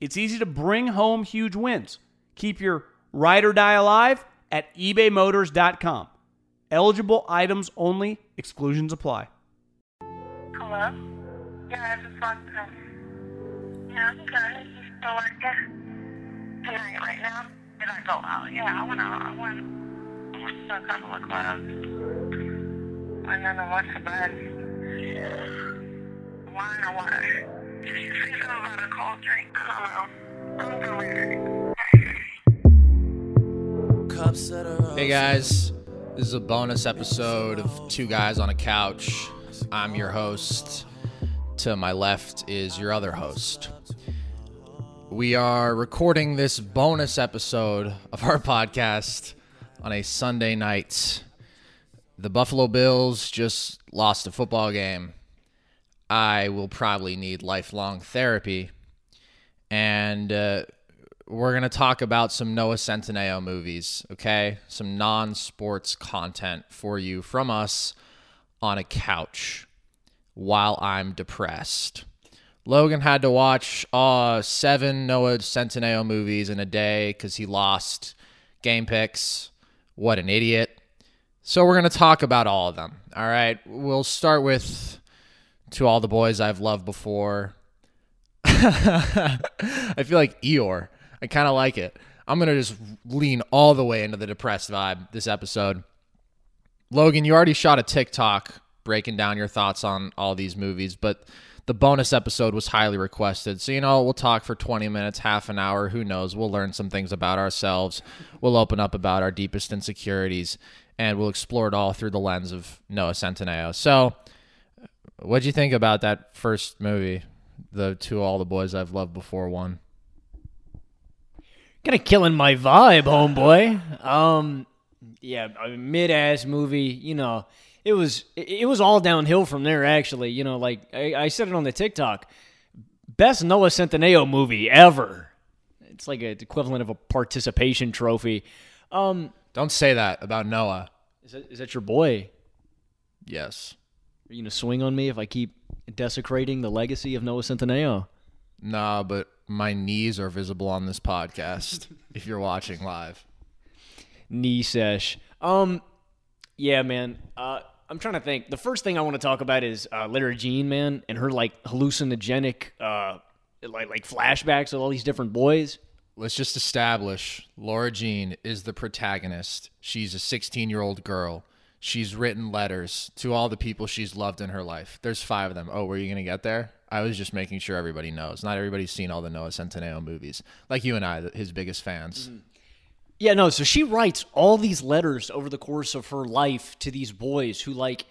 It's easy to bring home huge wins. Keep your ride or die alive at ebaymotors.com. Eligible items only, exclusions apply. Hello? Yeah, I just walked in. Yeah, okay. You still working? Tonight, right now? Did I go out? Yeah, I went out. I. I went to a couple of. And then I went to bed. Wine or Hey guys, this is a bonus episode of Two Guys on a Couch. I'm your host. To my left is your other host. We are recording this bonus episode of our podcast on a Sunday night. The Buffalo Bills just lost a football game. I will probably need lifelong therapy. And uh, we're going to talk about some Noah Centineo movies, okay? Some non sports content for you from us on a couch while I'm depressed. Logan had to watch uh, seven Noah Centineo movies in a day because he lost game picks. What an idiot. So we're going to talk about all of them. All right. We'll start with To All the Boys I've Loved Before. I feel like Eeyore. I kind of like it. I'm going to just lean all the way into the depressed vibe this episode. Logan, you already shot a TikTok breaking down your thoughts on all these movies, but the bonus episode was highly requested. So, you know, we'll talk for 20 minutes, half an hour. Who knows? We'll learn some things about ourselves. We'll open up about our deepest insecurities, and we'll explore it all through the lens of Noah Centineo. So, what'd you think about that first movie, the To All the Boys I've Loved Before one? Kind of killing my vibe, homeboy. Um, yeah, a mid ass movie. You know, it was it was all downhill from there. Actually, you know, like I, I said it on the TikTok, best Noah Centineo movie ever. It's like an equivalent of a participation trophy. Um, Don't say that about Noah. is that, is that your boy? Yes. Are you gonna swing on me if I keep desecrating the legacy of Noah Centineo? Nah, but my knees are visible on this podcast if you're watching live. knee sesh. Um, yeah, man. Uh, I'm trying to think. The first thing I want to talk about is uh, Lara Jean, man, and her like hallucinogenic, uh, like like flashbacks of all these different boys. Let's just establish Laura Jean is the protagonist. She's a 16 year old girl. She's written letters to all the people she's loved in her life. There's five of them. Oh, were you going to get there? I was just making sure everybody knows. Not everybody's seen all the Noah Centineo movies. Like you and I, his biggest fans. Yeah, no. So she writes all these letters over the course of her life to these boys who like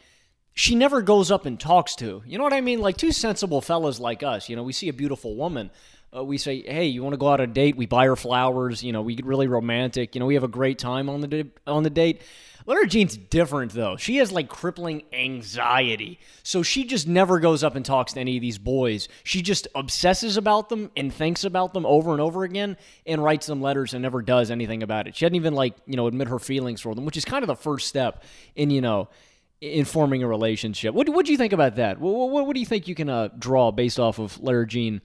she never goes up and talks to. You know what I mean? Like two sensible fellas like us. You know, we see a beautiful woman. Uh, we say, "Hey, you want to go out on a date?" We buy her flowers. You know, we get really romantic. You know, we have a great time on the on the date. Lara Jean's different though. She has like crippling anxiety, so she just never goes up and talks to any of these boys. She just obsesses about them and thinks about them over and over again, and writes them letters and never does anything about it. She doesn't even like you know admit her feelings for them, which is kind of the first step in you know in forming a relationship. What what do you think about that? What, what, what do you think you can uh, draw based off of Lara Jean?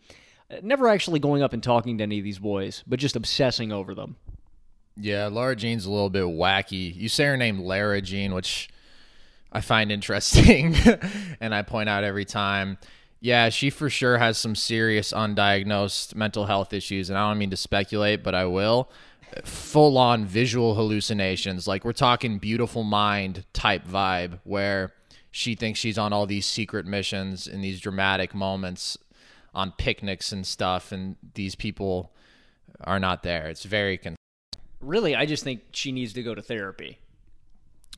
Never actually going up and talking to any of these boys, but just obsessing over them. Yeah, Lara Jean's a little bit wacky. You say her name Lara Jean, which I find interesting and I point out every time. Yeah, she for sure has some serious undiagnosed mental health issues, and I don't mean to speculate, but I will. Full on visual hallucinations. Like we're talking beautiful mind type vibe where she thinks she's on all these secret missions in these dramatic moments on picnics and stuff, and these people are not there. It's very con- Really, I just think she needs to go to therapy.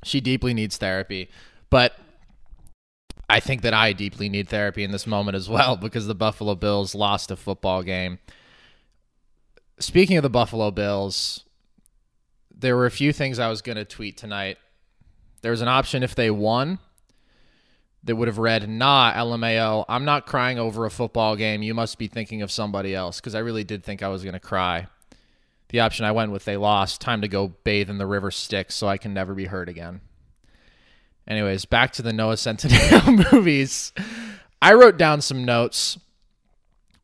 she deeply needs therapy, but I think that I deeply need therapy in this moment as well because the Buffalo Bills lost a football game. Speaking of the Buffalo Bills, there were a few things I was going to tweet tonight. There was an option if they won that would have read, Nah, LMAO, I'm not crying over a football game. You must be thinking of somebody else because I really did think I was going to cry. The option I went with, they lost. Time to go bathe in the river Styx so I can never be hurt again. Anyways, back to the Noah Centineo movies. I wrote down some notes.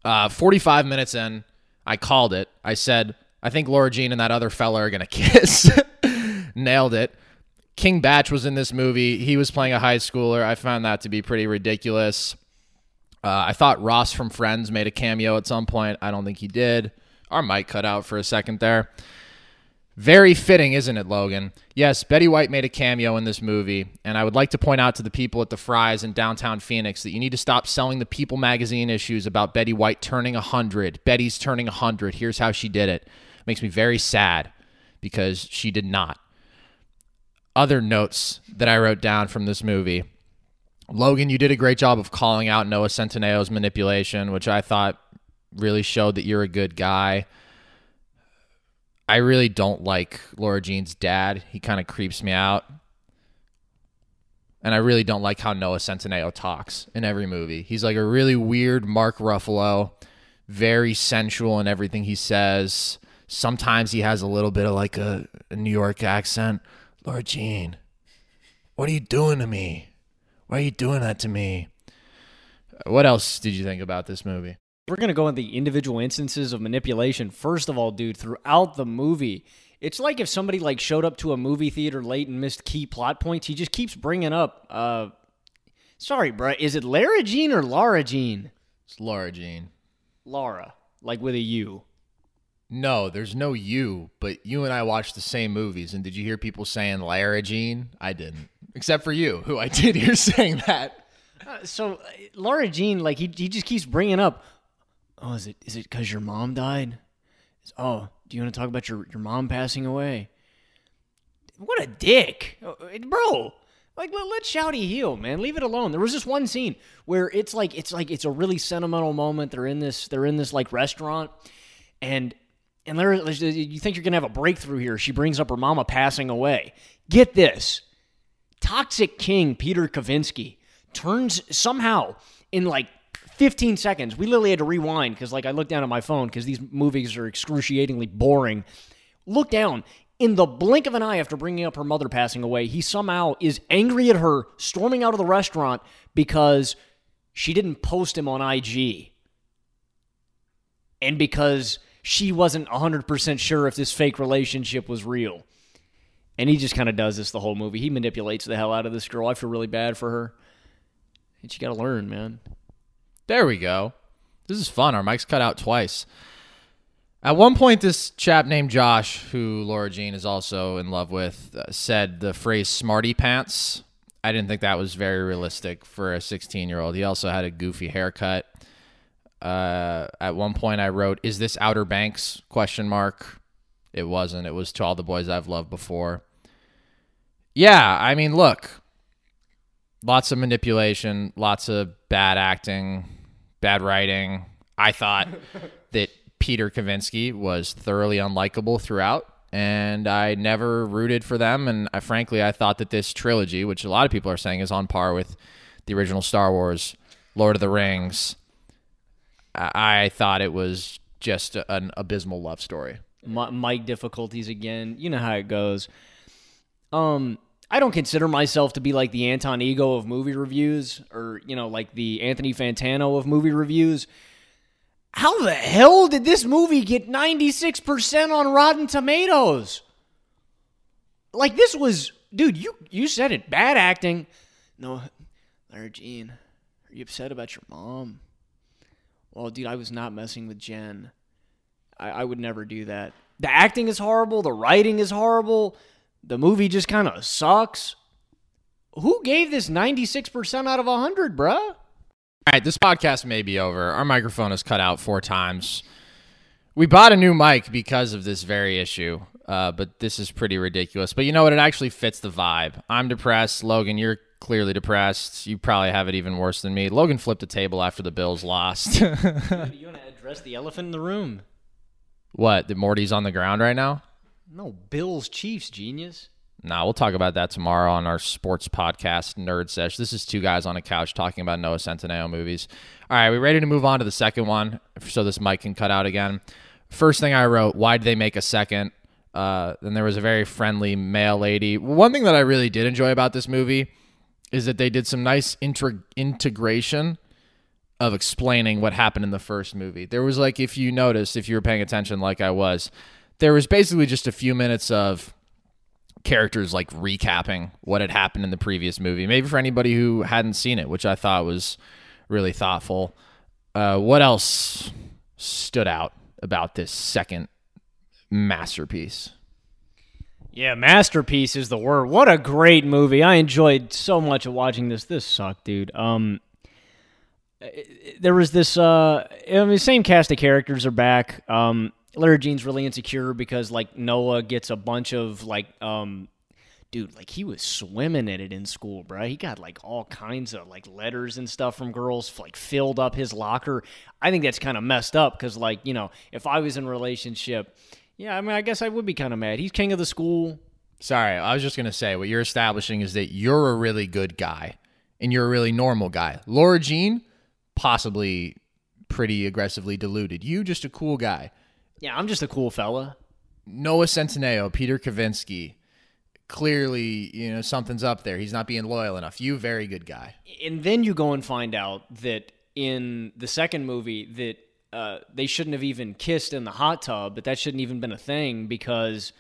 Uh, 45 minutes in, I called it. I said, I think Laura Jean and that other fella are going to kiss. Nailed it. King Bach was in this movie. He was playing a high schooler. I found that to be pretty ridiculous. Uh, I thought Ross from Friends made a cameo at some point. I don't think he did. Our mic cut out for a second there. Very fitting, isn't it, Logan? Yes, Betty White made a cameo in this movie, and I would like to point out to the people at the Fry's in downtown Phoenix that you need to stop selling the People magazine issues about Betty White turning 100. Betty's turning 100. Here's how she did it. Makes me very sad because she did not. Other notes that I wrote down from this movie. Logan, you did a great job of calling out Noah Centineo's manipulation, which I thought really showed that you're a good guy. I really don't like Laura Jean's dad. He kind of creeps me out. And I really don't like how Noah Centineo talks in every movie. He's like a really weird Mark Ruffalo, very sensual in everything he says. Sometimes he has a little bit of like a, a New York accent. Laura Jean, what are you doing to me? Why are you doing that to me? What else did you think about this movie? We're going to go into the individual instances of manipulation. First of all, dude, throughout the movie, it's like if somebody like showed up to a movie theater late and missed key plot points. He just keeps bringing up. Uh, sorry, bro. Is it Lara Jean or Laura Jean? It's Laura Jean. Laura, like with a U. No, there's no you, but you and I watched the same movies. And did you hear people saying Lara Jean? I didn't, except for you, who I did hear saying that. Uh, so uh, Laura Jean, like he he just keeps bringing up. Oh, is it is it because your mom died? It's, oh, do you want to talk about your your mom passing away? What a dick, Oh, bro. Like let, let Shouty heal, man. Leave it alone. There was this one scene where it's like it's like it's a really sentimental moment. They're in this they're in this like restaurant, and and there you think you're gonna have a breakthrough here? She brings up her mama passing away. Get this, Toxic King Peter Kavinsky turns somehow in like 15 seconds. We literally had to rewind because like I looked down at my phone because these movies are excruciatingly boring. Look down. In the blink of an eye after bringing up her mother passing away, he somehow is angry at her, storming out of the restaurant because she didn't post him on IG. And because she wasn't 100% sure if this fake relationship was real. And he just kind of does this the whole movie. He manipulates the hell out of this girl. I feel really bad for her. And she got to learn, man. There we go. This is fun. Our mic's cut out twice. At one point, this chap named Josh, who Laura Jean is also in love with, uh, said the phrase smarty pants. I didn't think that was very realistic for a 16 year old. He also had a goofy haircut. Uh, at one point, I wrote, "Is this Outer Banks?" Question mark. It wasn't. It was to all the boys I've loved before. Yeah, I mean, look, lots of manipulation, lots of bad acting, bad writing. I thought that Peter Kavinsky was thoroughly unlikable throughout, and I never rooted for them. And I, frankly, I thought that this trilogy, which a lot of people are saying is on par with the original Star Wars, Lord of the Rings, I, I thought it was just a- an abysmal love story. Mi- mic difficulties again. You know how it goes. Um, I don't consider myself to be like the Anton Ego of movie reviews, or you know, like the Anthony Fantano of movie reviews. How the hell did this movie get 96% on Rotten Tomatoes? Like this was dude, you you said it. Bad acting. No, Larry Jean, are you upset about your mom? Well, dude, I was not messing with Jen. I, I would never do that. The acting is horrible. The writing is horrible. The movie just kind of sucks. Who gave this 96% out of 100, bruh? All right, this podcast may be over. Our microphone is cut out four times. We bought a new mic because of this very issue, uh, but this is pretty ridiculous. But you know what? It actually fits the vibe. I'm depressed. Logan, you're clearly depressed. You probably have it even worse than me. Logan flipped a table after the Bills lost. you want to address the elephant in the room? what? That Morty's on the ground right now? No, Bills Chiefs, genius. Nah, we'll talk about that tomorrow on our sports podcast, Nerd Sesh. This is two guys on a couch talking about Noah Centineo movies. All right, we ready to move on to the second one so this mic can cut out again? First thing I wrote, why did they make a second? Uh, then there was a very friendly male lady. One thing that I really did enjoy about this movie is that they did some nice integration of explaining what happened in the first movie. There was like, if you noticed, if you were paying attention like I was, there was basically just a few minutes of characters like recapping what had happened in the previous movie. Maybe for anybody who hadn't seen it, which I thought was really thoughtful. Uh, what else stood out about this second masterpiece? Yeah, masterpiece is the word. What a great movie! I enjoyed so much of watching this. This sucked, dude. Um, there was this. Uh, I mean, same cast of characters are back. Um, Larry Jean's really insecure because like Noah gets a bunch of like um dude, like he was swimming in it in school, bro. He got like all kinds of like letters and stuff from girls, like filled up his locker. I think that's kind of messed up because, like, you know, if I was in a relationship, yeah, I mean, I guess I would be kind of mad. He's king of the school. Sorry, I was just to say what you're establishing is that you're a really good guy and you're a really normal guy. Laura Jean, possibly pretty aggressively deluded. You, just a cool guy. Yeah, I'm just a cool fella. Noah Centineo, Peter Kavinsky, clearly, you know, something's up there. He's not being loyal enough. You, very good guy. And then you go and find out that in the second movie that uh, they shouldn't have even kissed in the hot tub, but that shouldn't even been a thing because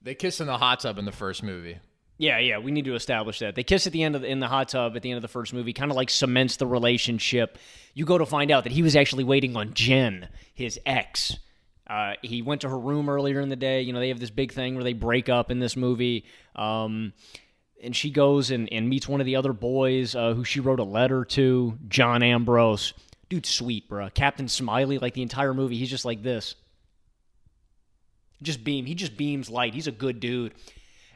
They kiss in the hot tub in the first movie. yeah, yeah, we need to establish that they kiss at the end of the, in the hot tub at the end of the first movie, kind of like cements the relationship. You go to find out that he was actually waiting on Jen, his ex. Uh, he went to her room earlier in the day. You know, they have this big thing where they break up in this movie. Um, and she goes and, and meets one of the other boys uh, who she wrote a letter to, John Ambrose. Dude, sweet, bro. Captain Smiley, like the entire movie, he's just like this. Just beam. He just beams light. He's a good dude.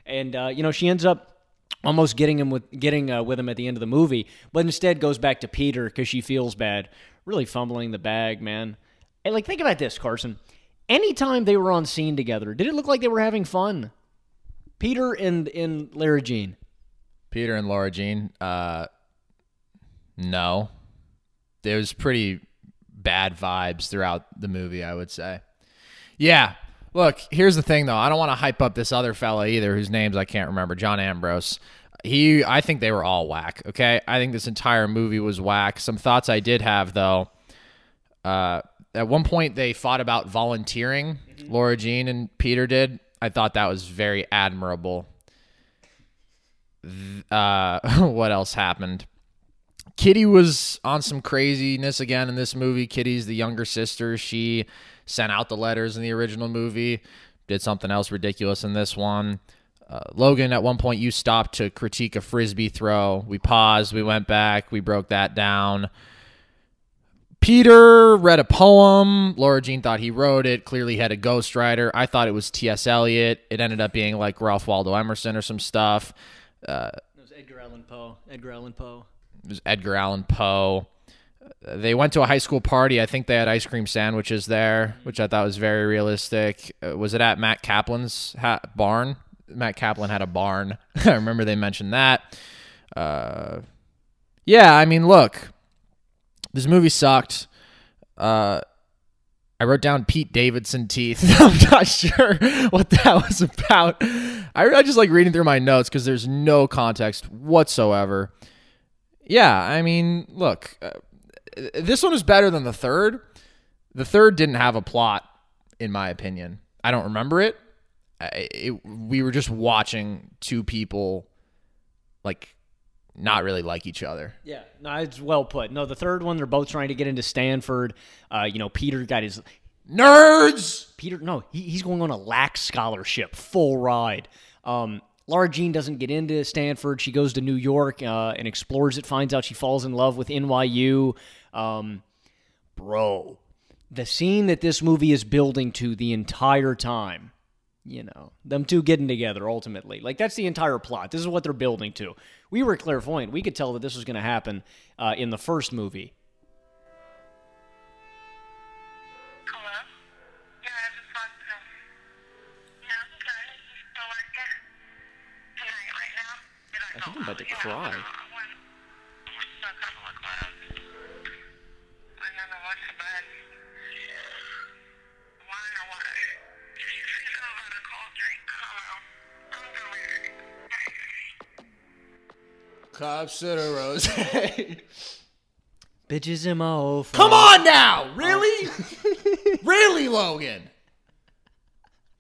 And uh, you know, she ends up almost getting him with getting uh, with him at the end of the movie, but instead goes back to Peter because she feels bad. Really fumbling the bag, man. And like, think about this, Carson. Anytime they were on scene together, did it look like they were having fun? Peter and and Larry Jean. Peter and Lara Jean, uh, no. There was pretty bad vibes throughout the movie, I would say. Yeah. Look, here's the thing though. I don't want to hype up this other fella either, whose names I can't remember. John Ambrose. He, I think they were all whack. Okay, I think this entire movie was whack. Some thoughts I did have though. Uh, at one point, they fought about volunteering. Laura Jean and Peter did. I thought that was very admirable. Uh, what else happened? Kitty was on some craziness again in this movie. Kitty's the younger sister. She sent out the letters in the original movie, did something else ridiculous in this one. Uh, Logan, at one point, you stopped to critique a frisbee throw. We paused, we went back, we broke that down. Peter read a poem. Laura Jean thought he wrote it. Clearly had a ghostwriter. I thought it was T.S. Eliot. It ended up being like Ralph Waldo Emerson or some stuff. Uh, It was Edgar Allan Poe. Edgar Allan Poe. it was Edgar Allan Poe. They went to a high school party. I think they had ice cream sandwiches there, which I thought was very realistic. Uh, was it at Matt Kaplan's ha- barn? Matt Kaplan had a barn. I remember they mentioned that. Uh, yeah, I mean, look, this movie sucked. Uh, I wrote down Pete Davidson teeth. I'm not sure what that was about. I, I just like reading through my notes because there's no context whatsoever. Yeah, I mean, look, uh, this one is better than the third. The third didn't have a plot, in my opinion. I don't remember it. I- it we were just watching two people like not really like each other. Yeah, no, it's well put. No, the third one, they're both trying to get into Stanford. Uh, you know, Peter got his Nerds. Peter. No, he, he's going on a lax scholarship, full ride. Um, Laura Jean doesn't get into Stanford. She goes to New York uh, and explores it. Finds out she falls in love with NYU. Um, bro, the scene that this movie is building to the entire time. You know, them two getting together ultimately. Like, that's the entire plot. This is what they're building to. We were clairvoyant. We could tell that this was going to happen uh, in the first movie. I just talked to him. Yeah, okay. You still like it? Tonight, right now? Did I, I think I'm about to cry. Cups of the rose. Bitches in my old Come on now, really, really, Logan.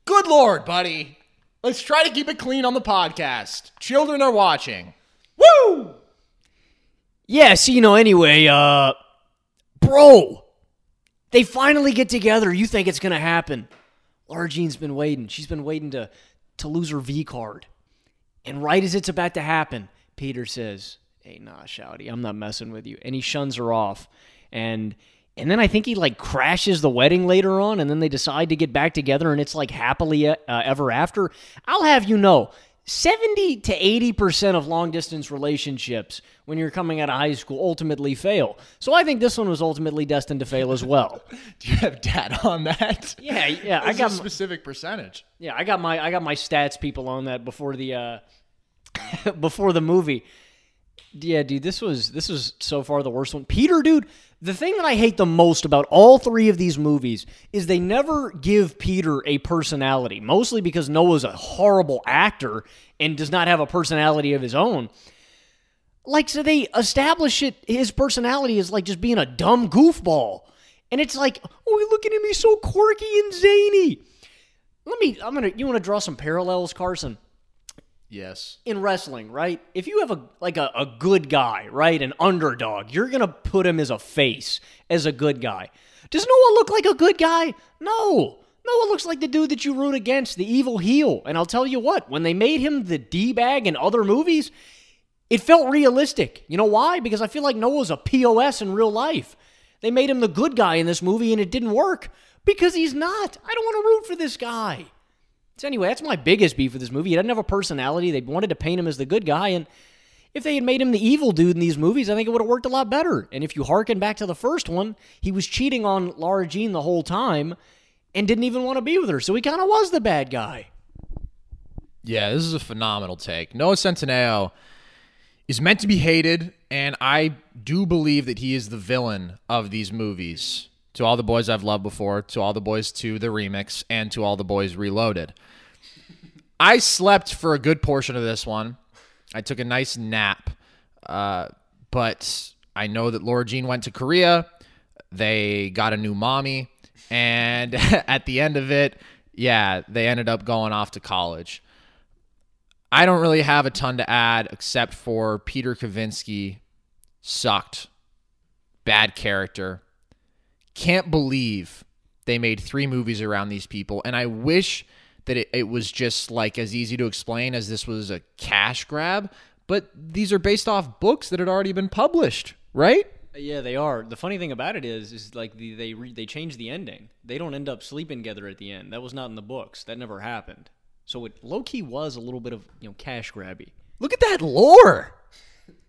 Good lord, buddy. Let's try to keep it clean on the podcast. Children are watching. Woo! Yeah, so you know, anyway, uh bro, they finally get together. You think it's gonna happen. Laura Jean's been waiting. She's been waiting to to lose her V card. And right as it's about to happen, Peter says, Hey, nah, Shouty, I'm not messing with you. And he shuns her off. And and then I think he like crashes the wedding later on, and then they decide to get back together, and it's like happily uh, ever after. I'll have you know, 70 to 80% of long distance relationships when you're coming out of high school ultimately fail. So I think this one was ultimately destined to fail as well. Do you have data on that? Yeah, yeah, I got a specific percentage. Yeah, I got my I got my stats people on that before the uh before the movie. Yeah, dude, this was this was so far the worst one. Peter, dude, the thing that I hate the most about all three of these movies is they never give Peter a personality, mostly because Noah's a horrible actor and does not have a personality of his own. Like so they establish it his personality is like just being a dumb goofball. And it's like, oh, look at him, he's so quirky and zany. Let me I'm gonna you wanna draw some parallels, Carson? Yes. in wrestling, right? If you have a like a, a good guy, right, an underdog, you're gonna put him as a face, as a good guy. Does Noah look like a good guy? No. Noah looks like the dude that you root against, the evil heel. And I'll tell you what, when they made him the D bag in other movies, it felt realistic. You know why? Because I feel like Noah's a POS in real life. They made him the good guy in this movie and it didn't work because he's not. I don't want to root for this guy. So anyway, that's my biggest beef with this movie. He doesn't have a personality. They wanted to paint him as the good guy, and if they had made him the evil dude in these movies, I think it would have worked a lot better. And if you harken back to the first one, he was cheating on Laura Jean the whole time and didn't even want to be with her. So he kind of was the bad guy. Yeah, this is a phenomenal take. Noah Centineo is meant to be hated, and I do believe that he is the villain of these movies. To all the boys I've loved before, to all the boys to the remix, and to all the boys reloaded. I slept for a good portion of this one. I took a nice nap, uh, but I know that Laura Jean went to Korea. They got a new mommy, and at the end of it, yeah, they ended up going off to college. I don't really have a ton to add except for Peter Kavinsky sucked. Bad character. Can't believe they made three movies around these people. And I wish that it, it was just like as easy to explain as this was a cash grab. But these are based off books that had already been published, right? Yeah, they are. The funny thing about it is, is like the, they re, they changed the ending. They don't end up sleeping together at the end. That was not in the books. That never happened. So it low key was a little bit of you know cash grabby. Look at that lore.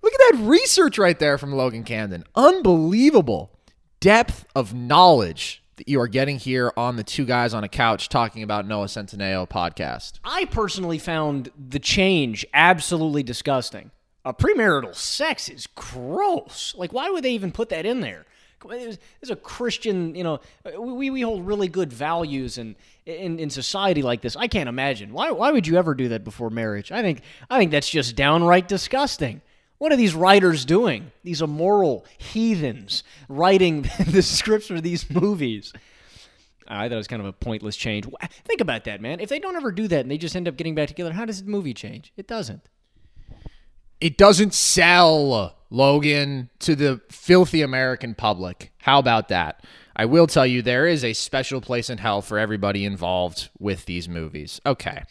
Look at that research right there from Logan Camden. Unbelievable depth of knowledge that you are getting here on the Two Guys on a Couch talking about Noah Centineo podcast. I personally found the change absolutely disgusting. Uh, premarital sex is gross. Like, why would they even put that in there? There's a Christian, you know, we, we hold really good values in, in in society like this. I can't imagine why why would you ever do that before marriage? I think I think that's just downright disgusting. What are these writers doing? These immoral heathens writing the scripts for these movies. I thought it was kind of a pointless change. Think about that, man. If they don't ever do that and they just end up getting back together, how does the movie change? It doesn't. It doesn't sell, Logan, to the filthy American public. How about that? I will tell you there is a special place in hell for everybody involved with these movies. Okay.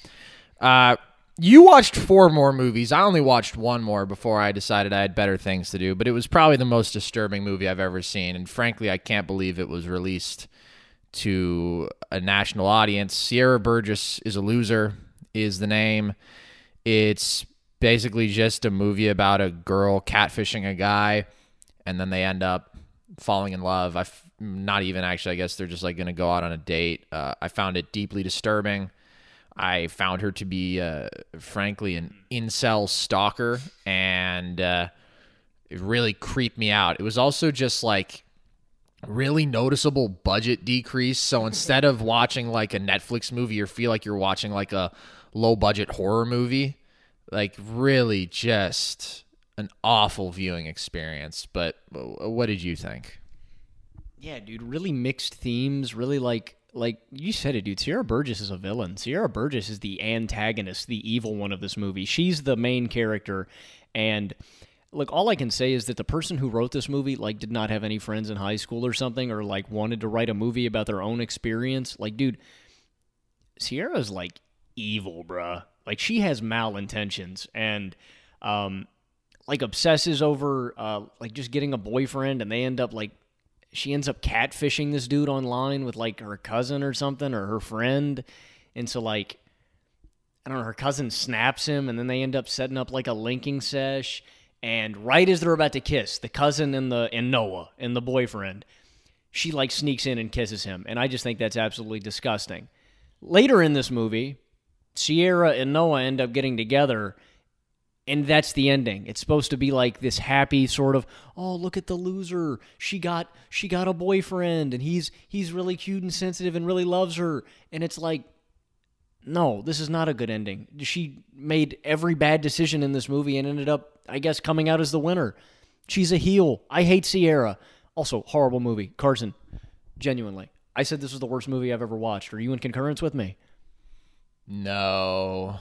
Uh, you watched four more movies. I only watched one more before I decided I had better things to do, but it was probably the most disturbing movie I've ever seen. And frankly, I can't believe it was released to a national audience. Sierra Burgess is a loser, is the name. It's basically just a movie about a girl catfishing a guy, and then they end up falling in love. I not even actually. I guess they're just like going to go out on a date. Uh, I found it deeply disturbing. I found her to be, uh, frankly, an incel stalker, and uh, it really creeped me out. It was also just like really noticeable budget decrease. So instead of watching like a Netflix movie or feel like you're watching like a low budget horror movie, like really just an awful viewing experience. But what did you think? Yeah, dude, really mixed themes, really like like you said it, dude. Sierra Burgess is a villain. Sierra Burgess is the antagonist, the evil one of this movie. She's the main character, and look, all I can say is that the person who wrote this movie like did not have any friends in high school or something, or like wanted to write a movie about their own experience. Like, dude, Sierra's like evil, bruh. Like she has malintentions and um like obsesses over uh like just getting a boyfriend, and they end up like she ends up catfishing this dude online with like her cousin or something or her friend. And so like I don't know, her cousin snaps him and then they end up setting up like a linking sesh and right as they're about to kiss, the cousin and the and Noah and the boyfriend, she like sneaks in and kisses him. And I just think that's absolutely disgusting. Later in this movie, Sierra and Noah end up getting together and that's the ending. It's supposed to be like this happy sort of oh look at the loser. She got she got a boyfriend and he's he's really cute and sensitive and really loves her. And it's like no this is not a good ending. She made every bad decision in this movie and ended up i guess coming out as the winner. She's a heel. I hate sierra. Also horrible movie. Carson genuinely i said this was the worst movie i've ever watched. Are you in concurrence with me? No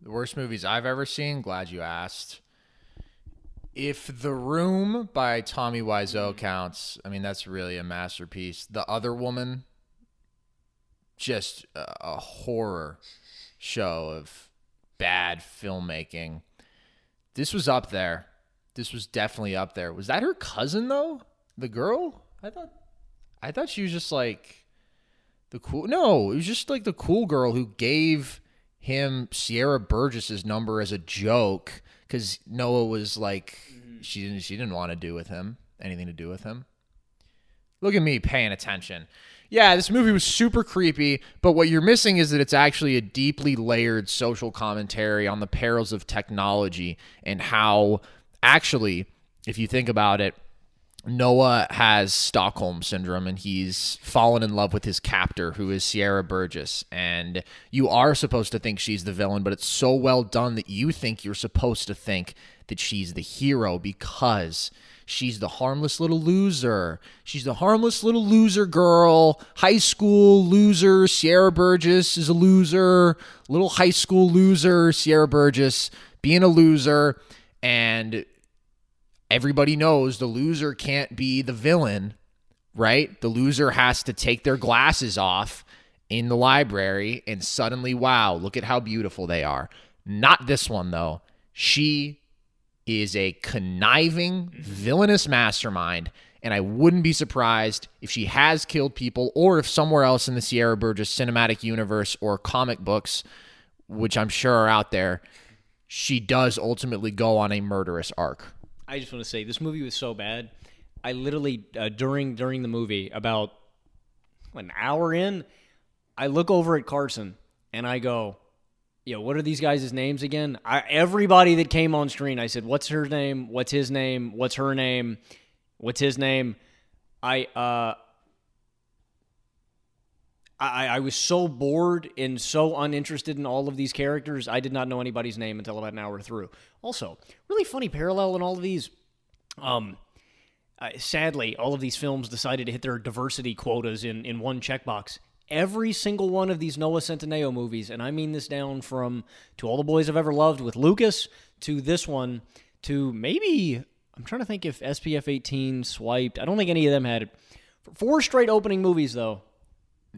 the worst movies I've ever seen. Glad you asked. If The Room by Tommy Wiseau counts, I mean that's really a masterpiece. The Other Woman, just a, a horror show of bad filmmaking. This was up there. This was definitely up there. Was that her cousin though? The girl? I thought I thought she was just like the cool No, it was just like the cool girl who gave him Sierra Burgess's number as a joke because Noah was like mm-hmm. she didn't she didn't want to do with him anything to do with him. Look at me paying attention. Yeah, this movie was super creepy, but what you're missing is that it's actually a deeply layered social commentary on the perils of technology and how actually, if you think about it, Noah has Stockholm syndrome and he's fallen in love with his captor, who is Sierra Burgess. And you are supposed to think she's the villain, but it's so well done that you think you're supposed to think that she's the hero because she's the harmless little loser. She's the harmless little loser girl, high school loser. Sierra Burgess is a loser, little high school loser. Sierra Burgess being a loser. And everybody knows the loser can't be the villain, right? The loser has to take their glasses off in the library and suddenly, wow, look at how beautiful they are. Not this one, though. She is a conniving, villainous mastermind. And I wouldn't be surprised if she has killed people or if somewhere else in the Sierra Burgess cinematic universe or comic books, which I'm sure are out there, she does ultimately go on a murderous arc. I just want to say this movie was so bad. I literally uh, during during the movie about an hour in, I look over at Carson and I go, "Yo, what are these guys' names again?" I, everybody that came on screen, I said, "What's her name? What's his name? What's her name? What's his name?" I uh I, I was so bored and so uninterested in all of these characters, I did not know anybody's name until about an hour through. Also, really funny parallel in all of these. Um, uh, sadly, all of these films decided to hit their diversity quotas in, in one checkbox. Every single one of these Noah Centineo movies, and I mean this down from To All the Boys I've Ever Loved with Lucas to this one to maybe, I'm trying to think if SPF 18 swiped. I don't think any of them had it. Four straight opening movies, though.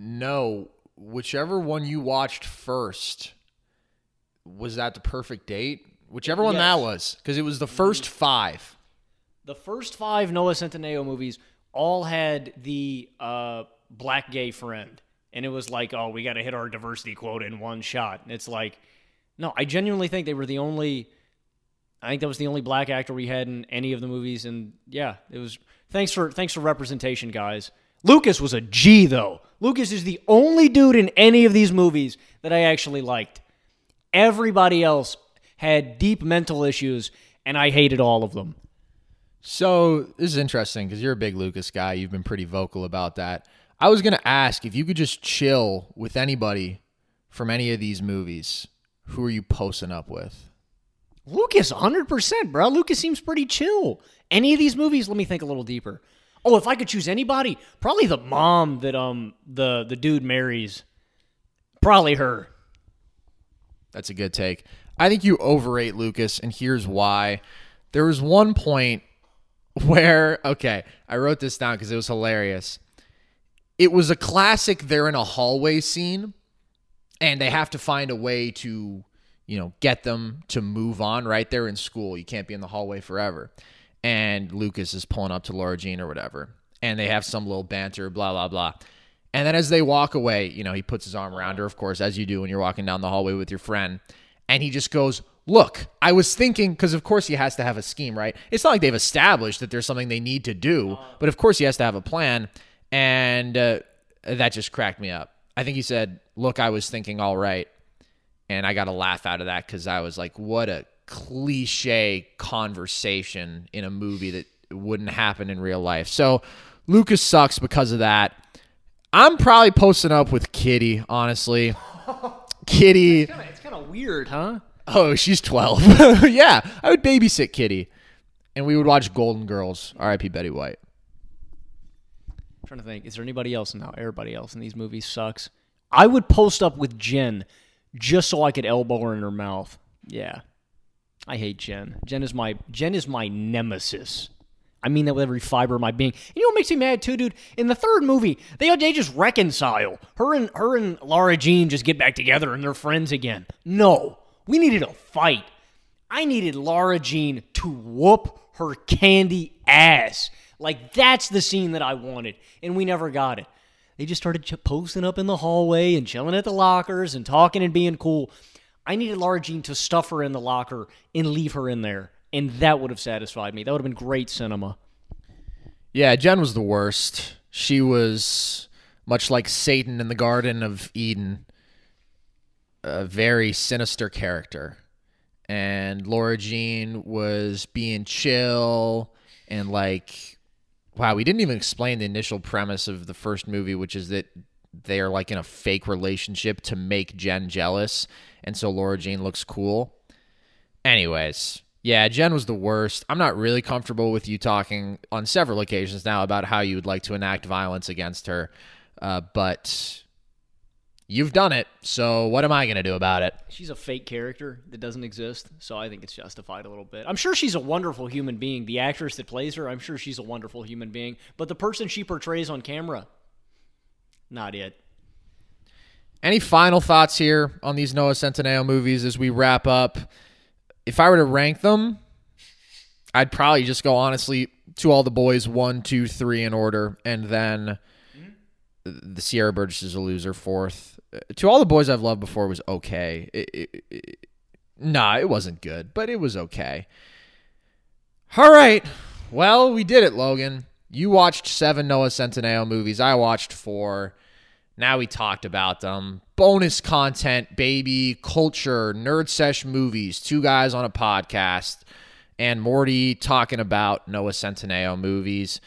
No, whichever one you watched first was that the perfect date. Whichever one Yes. that was, because it was the first five. The first five Noah Centineo movies all had the uh, black gay friend. And it was like, oh, we got to hit our diversity quota in one shot. And it's like, no, I genuinely think they were the only. I think that was the only black actor we had in any of the movies, and yeah, it was. Thanks for thanks for representation, guys. Lucas was a G though. Lucas is the only dude in any of these movies that I actually liked. Everybody else had deep mental issues, and I hated all of them. So this is interesting because you're a big Lucas guy. You've been pretty vocal about that. I was gonna ask if you could just chill with anybody from any of these movies. Who are you posting up with? Lucas, 100%, bro. Lucas seems pretty chill. Any of these movies, let me think a little deeper. Oh, if I could choose anybody, probably the mom that um the the dude marries. Probably her. That's a good take. I think you overrate Lucas, and here's why. There was one point where, okay, I wrote this down because it was hilarious. It was a classic, they're in a hallway scene, and they have to find a way to, you know, get them to move on, right? They're in school. You can't be in the hallway forever. And Lucas is pulling up to Laura Jean or whatever. And they have some little banter, blah, blah, blah. And then as they walk away, you know, he puts his arm around her, of course, as you do when you're walking down the hallway with your friend. And he just goes, Look, I was thinking, because of course he has to have a scheme, right? It's not like they've established that there's something they need to do, but of course he has to have a plan. And uh, that just cracked me up. I think he said, Look, I was thinking all right. And I got a laugh out of that because I was like, What a cliche conversation in a movie that wouldn't happen in real life. So Lucas sucks because of that. I'm probably posting up with Kitty, honestly. Kitty. It's kind of weird, huh? Oh, she's 12. yeah, I would babysit Kitty. And we would watch Golden Girls. R.I.P. Betty White. trying to think. Is there anybody else? No, everybody else in these movies sucks. I would post up with Jen just so I could elbow her in her mouth. Yeah. I hate Jen. Jen is my Jen is my nemesis. I mean that with every fiber of my being. And You know what makes me mad too, dude? In the third movie, they they just reconcile. Her and her and Laura Jean just get back together and they're friends again. No, we needed a fight. I needed Laura Jean to whoop her candy ass. Like that's the scene that I wanted, and we never got it. They just started posting up in the hallway and chilling at the lockers and talking and being cool. I needed Laura Jean to stuff her in the locker and leave her in there, and that would have satisfied me. That would have been great cinema. Yeah, Jen was the worst. She was much like Satan in the Garden of Eden, a very sinister character. And Laura Jean was being chill and like, wow, we didn't even explain the initial premise of the first movie, which is that they are like in a fake relationship to make Jen jealous. And so Laura Jean looks cool. Anyways, yeah, Jen was the worst. I'm not really comfortable with you talking on several occasions now about how you would like to enact violence against her, uh, but you've done it. So what am I going to do about it? She's a fake character that doesn't exist, so I think it's justified a little bit. I'm sure she's a wonderful human being. The actress that plays her, I'm sure she's a wonderful human being. But the person she portrays on camera, not yet. Any final thoughts here on these Noah Centineo movies as we wrap up? If I were to rank them, I'd probably just go honestly to all the boys one, two, three in order, and then the Sierra Burgess is a loser fourth. To all the boys I've loved before was okay. It, it, it, nah, it wasn't good, but it was okay. All right. Well, we did it, Logan. You watched seven Noah Centineo movies. I watched four. Now we talked about them. Bonus content, baby, culture, nerd sesh movies, two guys on a podcast, and Morty talking about Noah Centineo movies.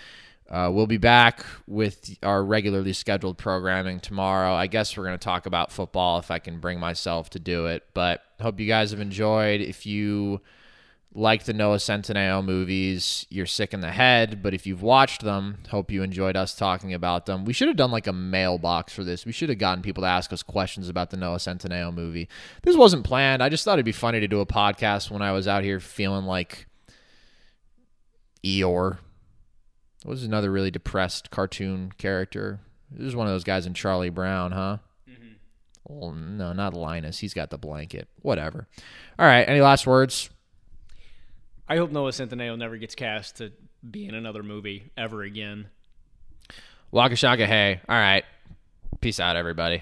Uh, we'll be back with our regularly scheduled programming tomorrow. I guess we're going to talk about football if I can bring myself to do it. But hope you guys have enjoyed. If you like the Noah Centineo movies, you're sick in the head. But if you've watched them, hope you enjoyed us talking about them. We should have done like a mailbox for this. We should have gotten people to ask us questions about the Noah Centineo movie. This wasn't planned. I just thought it'd be funny to do a podcast when I was out here feeling like Eeyore. What was another really depressed cartoon character? This is one of those guys in Charlie Brown, huh? Mm-hmm. Well, no, not Linus. He's got the blanket. Whatever. All right. Any last words? I hope Noah Centineo never gets cast to be in another movie ever again. Waka shaka hey. All right. Peace out, everybody.